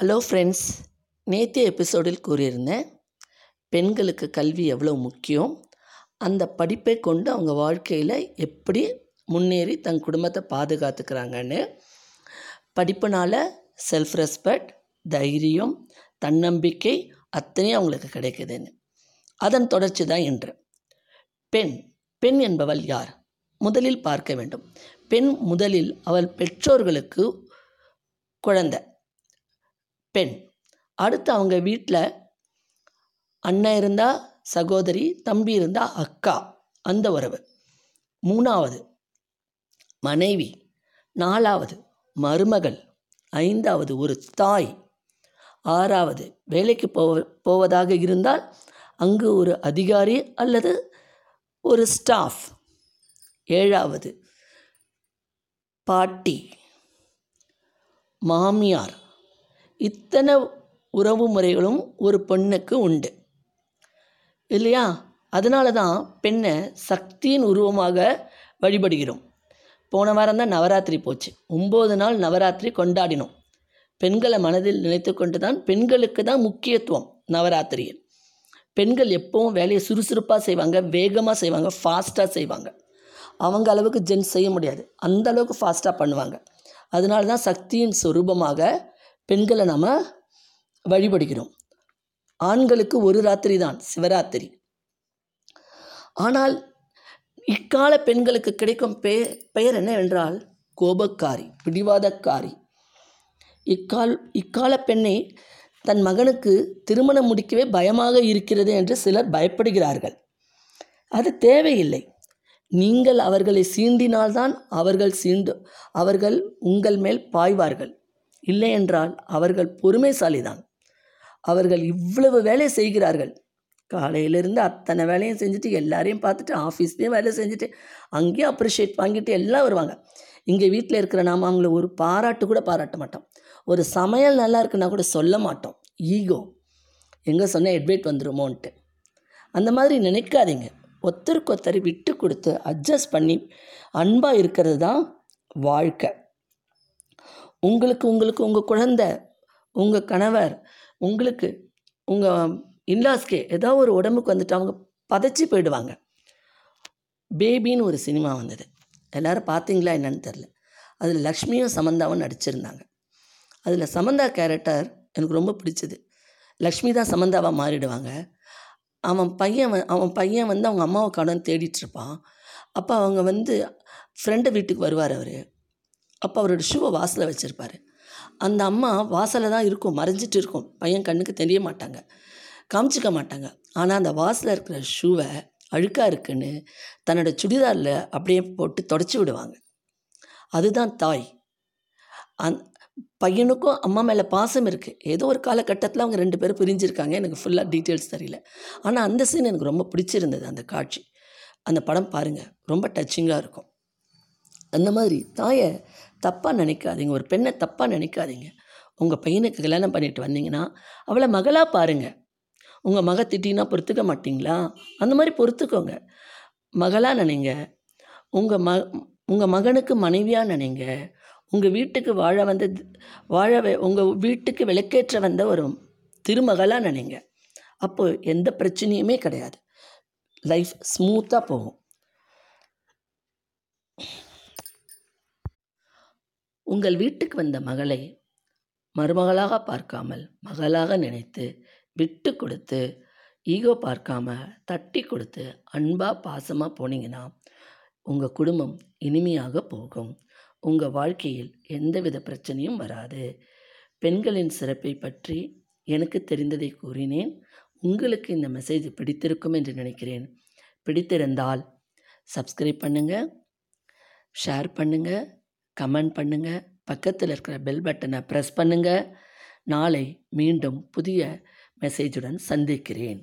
Hello friends நேற்றைய எபிசோடில் கூறியிருந்தேன் பெண்களுக்கு கல்வி எவ்வளோ முக்கியம்? அந்த படிப்பை கொண்டு அவங்க வாழ்க்கையில் எப்படி முன்னேறி தன் குடும்பத்தை பாதுகாத்துக்கிறாங்கன்னு படிப்புனால் செல்ஃப் ரெஸ்பெக்ட் தைரியம் தன்னம்பிக்கை அத்தனையும் அவங்களுக்கு கிடைக்குதுன்னு. அதன் தொடர்ச்சி தான் இன்று. பெண் பெண் என்பவள் யார்? முதலில் பார்க்க வேண்டும். பெண் முதலில் அவள் பெற்றோர்களுக்கு குழந்தை. பெண். அடுத்து அவங்க வீட்டில் அண்ணன் இருந்தால் சகோதரி தம்பி இருந்தால் அக்கா. அந்த உறவு. மூணாவது மனைவி. நாலாவது மருமகள். ஐந்தாவது ஒரு தாய். ஆறாவது வேலைக்கு போவ போவதாக இருந்தால் அங்கு ஒரு அதிகாரி அல்லது ஒரு ஸ்டாஃப். ஏழாவது பாட்டி. மாமியார். இத்தனை உறவு முறைகளும் ஒரு பெண்ணுக்கு உண்டு. இல்லையா? அதனால தான் பெண்ணை சக்தியின் உருவமாக வழிபடுகிறோம். போன வாரம் தான் நவராத்திரி போச்சு. ஒம்பது நாள் நவராத்திரி கொண்டாடினோம். பெண்களை மனதில் நினைத்து கொண்டு தான் பெண்களுக்கு தான் முக்கியத்துவம் நவராத்திரியில். பெண்கள் எப்போவும் வேலையை சுறுசுறுப்பாக செய்வாங்க வேகமாக செய்வாங்க ஃபாஸ்ட்டாக செய்வாங்க. அவங்க அளவுக்கு ஜென்ஸ் செய்ய முடியாது. அந்த அளவுக்கு ஃபாஸ்ட்டாக பண்ணுவாங்க. அதனால தான் சக்தியின் சொரூபமாக பெண்களை நாம் வழிபடுகிறோம். ஆண்களுக்கு ஒரு ராத்திரி தான் சிவராத்திரி. ஆனால் இக்கால பெண்களுக்கு கிடைக்கும் பெ பெயர் என்னவென்றால் கோபக்காரி பிடிவாதக்காரி. இக்கால் இக்கால பெண்ணை தன் மகனுக்கு திருமணம் முடிக்கவே பயமாக இருக்கிறது என்று சிலர் பயப்படுகிறார்கள். அது தேவையில்லை. நீங்கள் அவர்களை சீண்டினால்தான் அவர்கள் சீண்டு அவர்கள் உங்கள் மேல் பாய்வார்கள். இல்லை என்றால் அவர்கள் பொறுமைசாலிதான். அவர்கள் இவ்வளவு வேலை செய்கிறார்கள். காலையிலேருந்து அத்தனை வேலையும் செஞ்சுட்டு எல்லாரையும் பார்த்துட்டு ஆஃபீஸ்லேயும் வேலை செஞ்சுட்டு அங்கேயும் அப்ரிஷியேட் வாங்கிட்டு எல்லாம் வருவாங்க. இங்கே வீட்டில் இருக்கிற நாம் அவங்கள ஒரு பாராட்டு கூட பாராட்ட மாட்டோம். ஒரு சமையல் நல்லா இருக்குன்னா கூட சொல்ல மாட்டோம். ஈகோ எங்கே சொன்னால் எட்வைட் வந்துடுமோன்ட்டு அந்த மாதிரி நினைக்காதீங்க. ஒத்தருக்கு ஒருத்தர் விட்டு கொடுத்து அட்ஜஸ்ட் பண்ணி அன்பாக இருக்கிறது தான் வாழ்க்கை. உங்களுக்கு உங்களுக்கு உங்கள் குழந்த உங்கள் கணவர் உங்களுக்கு உங்கள் இன்லாஸ்க்கே ஏதோ ஒரு உடம்புக்கு வந்துட்டு அவங்க பதைச்சி போயிடுவாங்க. பேபின்னு ஒரு சினிமா வந்தது. எல்லோரும் பார்த்தீங்களா என்னன்னு தெரில அதில் லக்ஷ்மியும் சமந்தாவும் நடிச்சிருந்தாங்க. அதில் சமந்தா கேரக்டர் எனக்கு ரொம்ப பிடிச்சது. லக்ஷ்மி தான் சமந்தாவாக மாறிடுவாங்க. அவன் பையன் அவன் பையன் வந்து அவங்க அம்மாவை கடன் தேடிட்டுருப்பான் அப்போ அவங்க வந்து ஃப்ரெண்டு வீட்டுக்கு வருவார் அவர். அப்போ அவரோட ஷூவை வாசலில் வச்சுருப்பார். அந்த அம்மா வாசலில் தான் இருக்கும் மறைஞ்சிட்டு இருக்கும். பையன் கண்ணுக்கு தெரிய மாட்டாங்க காமிச்சிக்க மாட்டாங்க. ஆனால் அந்த வாசலில் இருக்கிற ஷூவை அழுக்காக இருக்குன்னு தன்னோட சுடிதாரில் அப்படியே போட்டு தொடச்சி விடுவாங்க. அதுதான் தாய். அந் பையனுக்கும் அம்மா மேலே பாசம் இருக்குது ஏதோ ஒரு காலகட்டத்தில் அவங்க ரெண்டு பேரும் பிரிஞ்சிருக்காங்க எனக்கு ஃபுல்லாக டீட்டெயில்ஸ் தெரியல. ஆனால் அந்த சீன் எனக்கு ரொம்ப பிடிச்சிருந்தது அந்த காட்சி. அந்த படம் பாருங்கள் ரொம்ப டச்சிங்காக இருக்கும். அந்த மாதிரி தாயை தப்பாக நினைக்காதீங்க. ஒரு பெண்ணை தப்பாக நினைக்காதீங்க. உங்கள் பையனுக்கு கல்யாணம் பண்ணிட்டு வந்தீங்கன்னா அவளை மகளாக பாருங்கள் உங்கள் மக திட்டினா பொறுத்துக்க மாட்டிங்களா? அந்த மாதிரி பொறுத்துக்கோங்க. மகளாக நினைங்க. உங்கள் ம உங்கள் மகனுக்கு மனைவியாக நினைங்க. உங்கள் வீட்டுக்கு வாழ வந்த வாழ உங்கள் வீட்டுக்கு விளக்கேற்ற வந்த ஒரு திருமகளாக நினைங்க. அப்போது எந்த பிரச்சனையுமே கிடையாது. லைஃப் ஸ்மூத்தாக போகும். உங்கள் வீட்டுக்கு வந்த மகளை மருமகளாக பார்க்காமல் மகளாக நினைத்து விட்டு கொடுத்து ஈகோ பார்க்காம தட்டி கொடுத்து அன்பாக பாசமாக போனீங்கன்னா உங்கள் குடும்பம் இனிமையாக போகும். உங்கள் வாழ்க்கையில் எந்தவித பிரச்சனையும் வராது. பெண்களின் சிறப்பை பற்றி எனக்கு தெரிந்ததை கூறினேன். உங்களுக்கு இந்த மெசேஜ் பிடித்திருக்கும் என்று நினைக்கிறேன். பிடித்திருந்தால் சப்ஸ்கிரைப் பண்ணுங்கள் ஷேர் பண்ணுங்கள் கமெண்ட் பண்ணுங்கள் பக்கத்தில் இருக்கிற பெல் பட்டனை ப்ரெஸ் பண்ணுங்கள் நாளை மீண்டும் புதிய மெசேஜுடன் சந்திக்கிறேன்.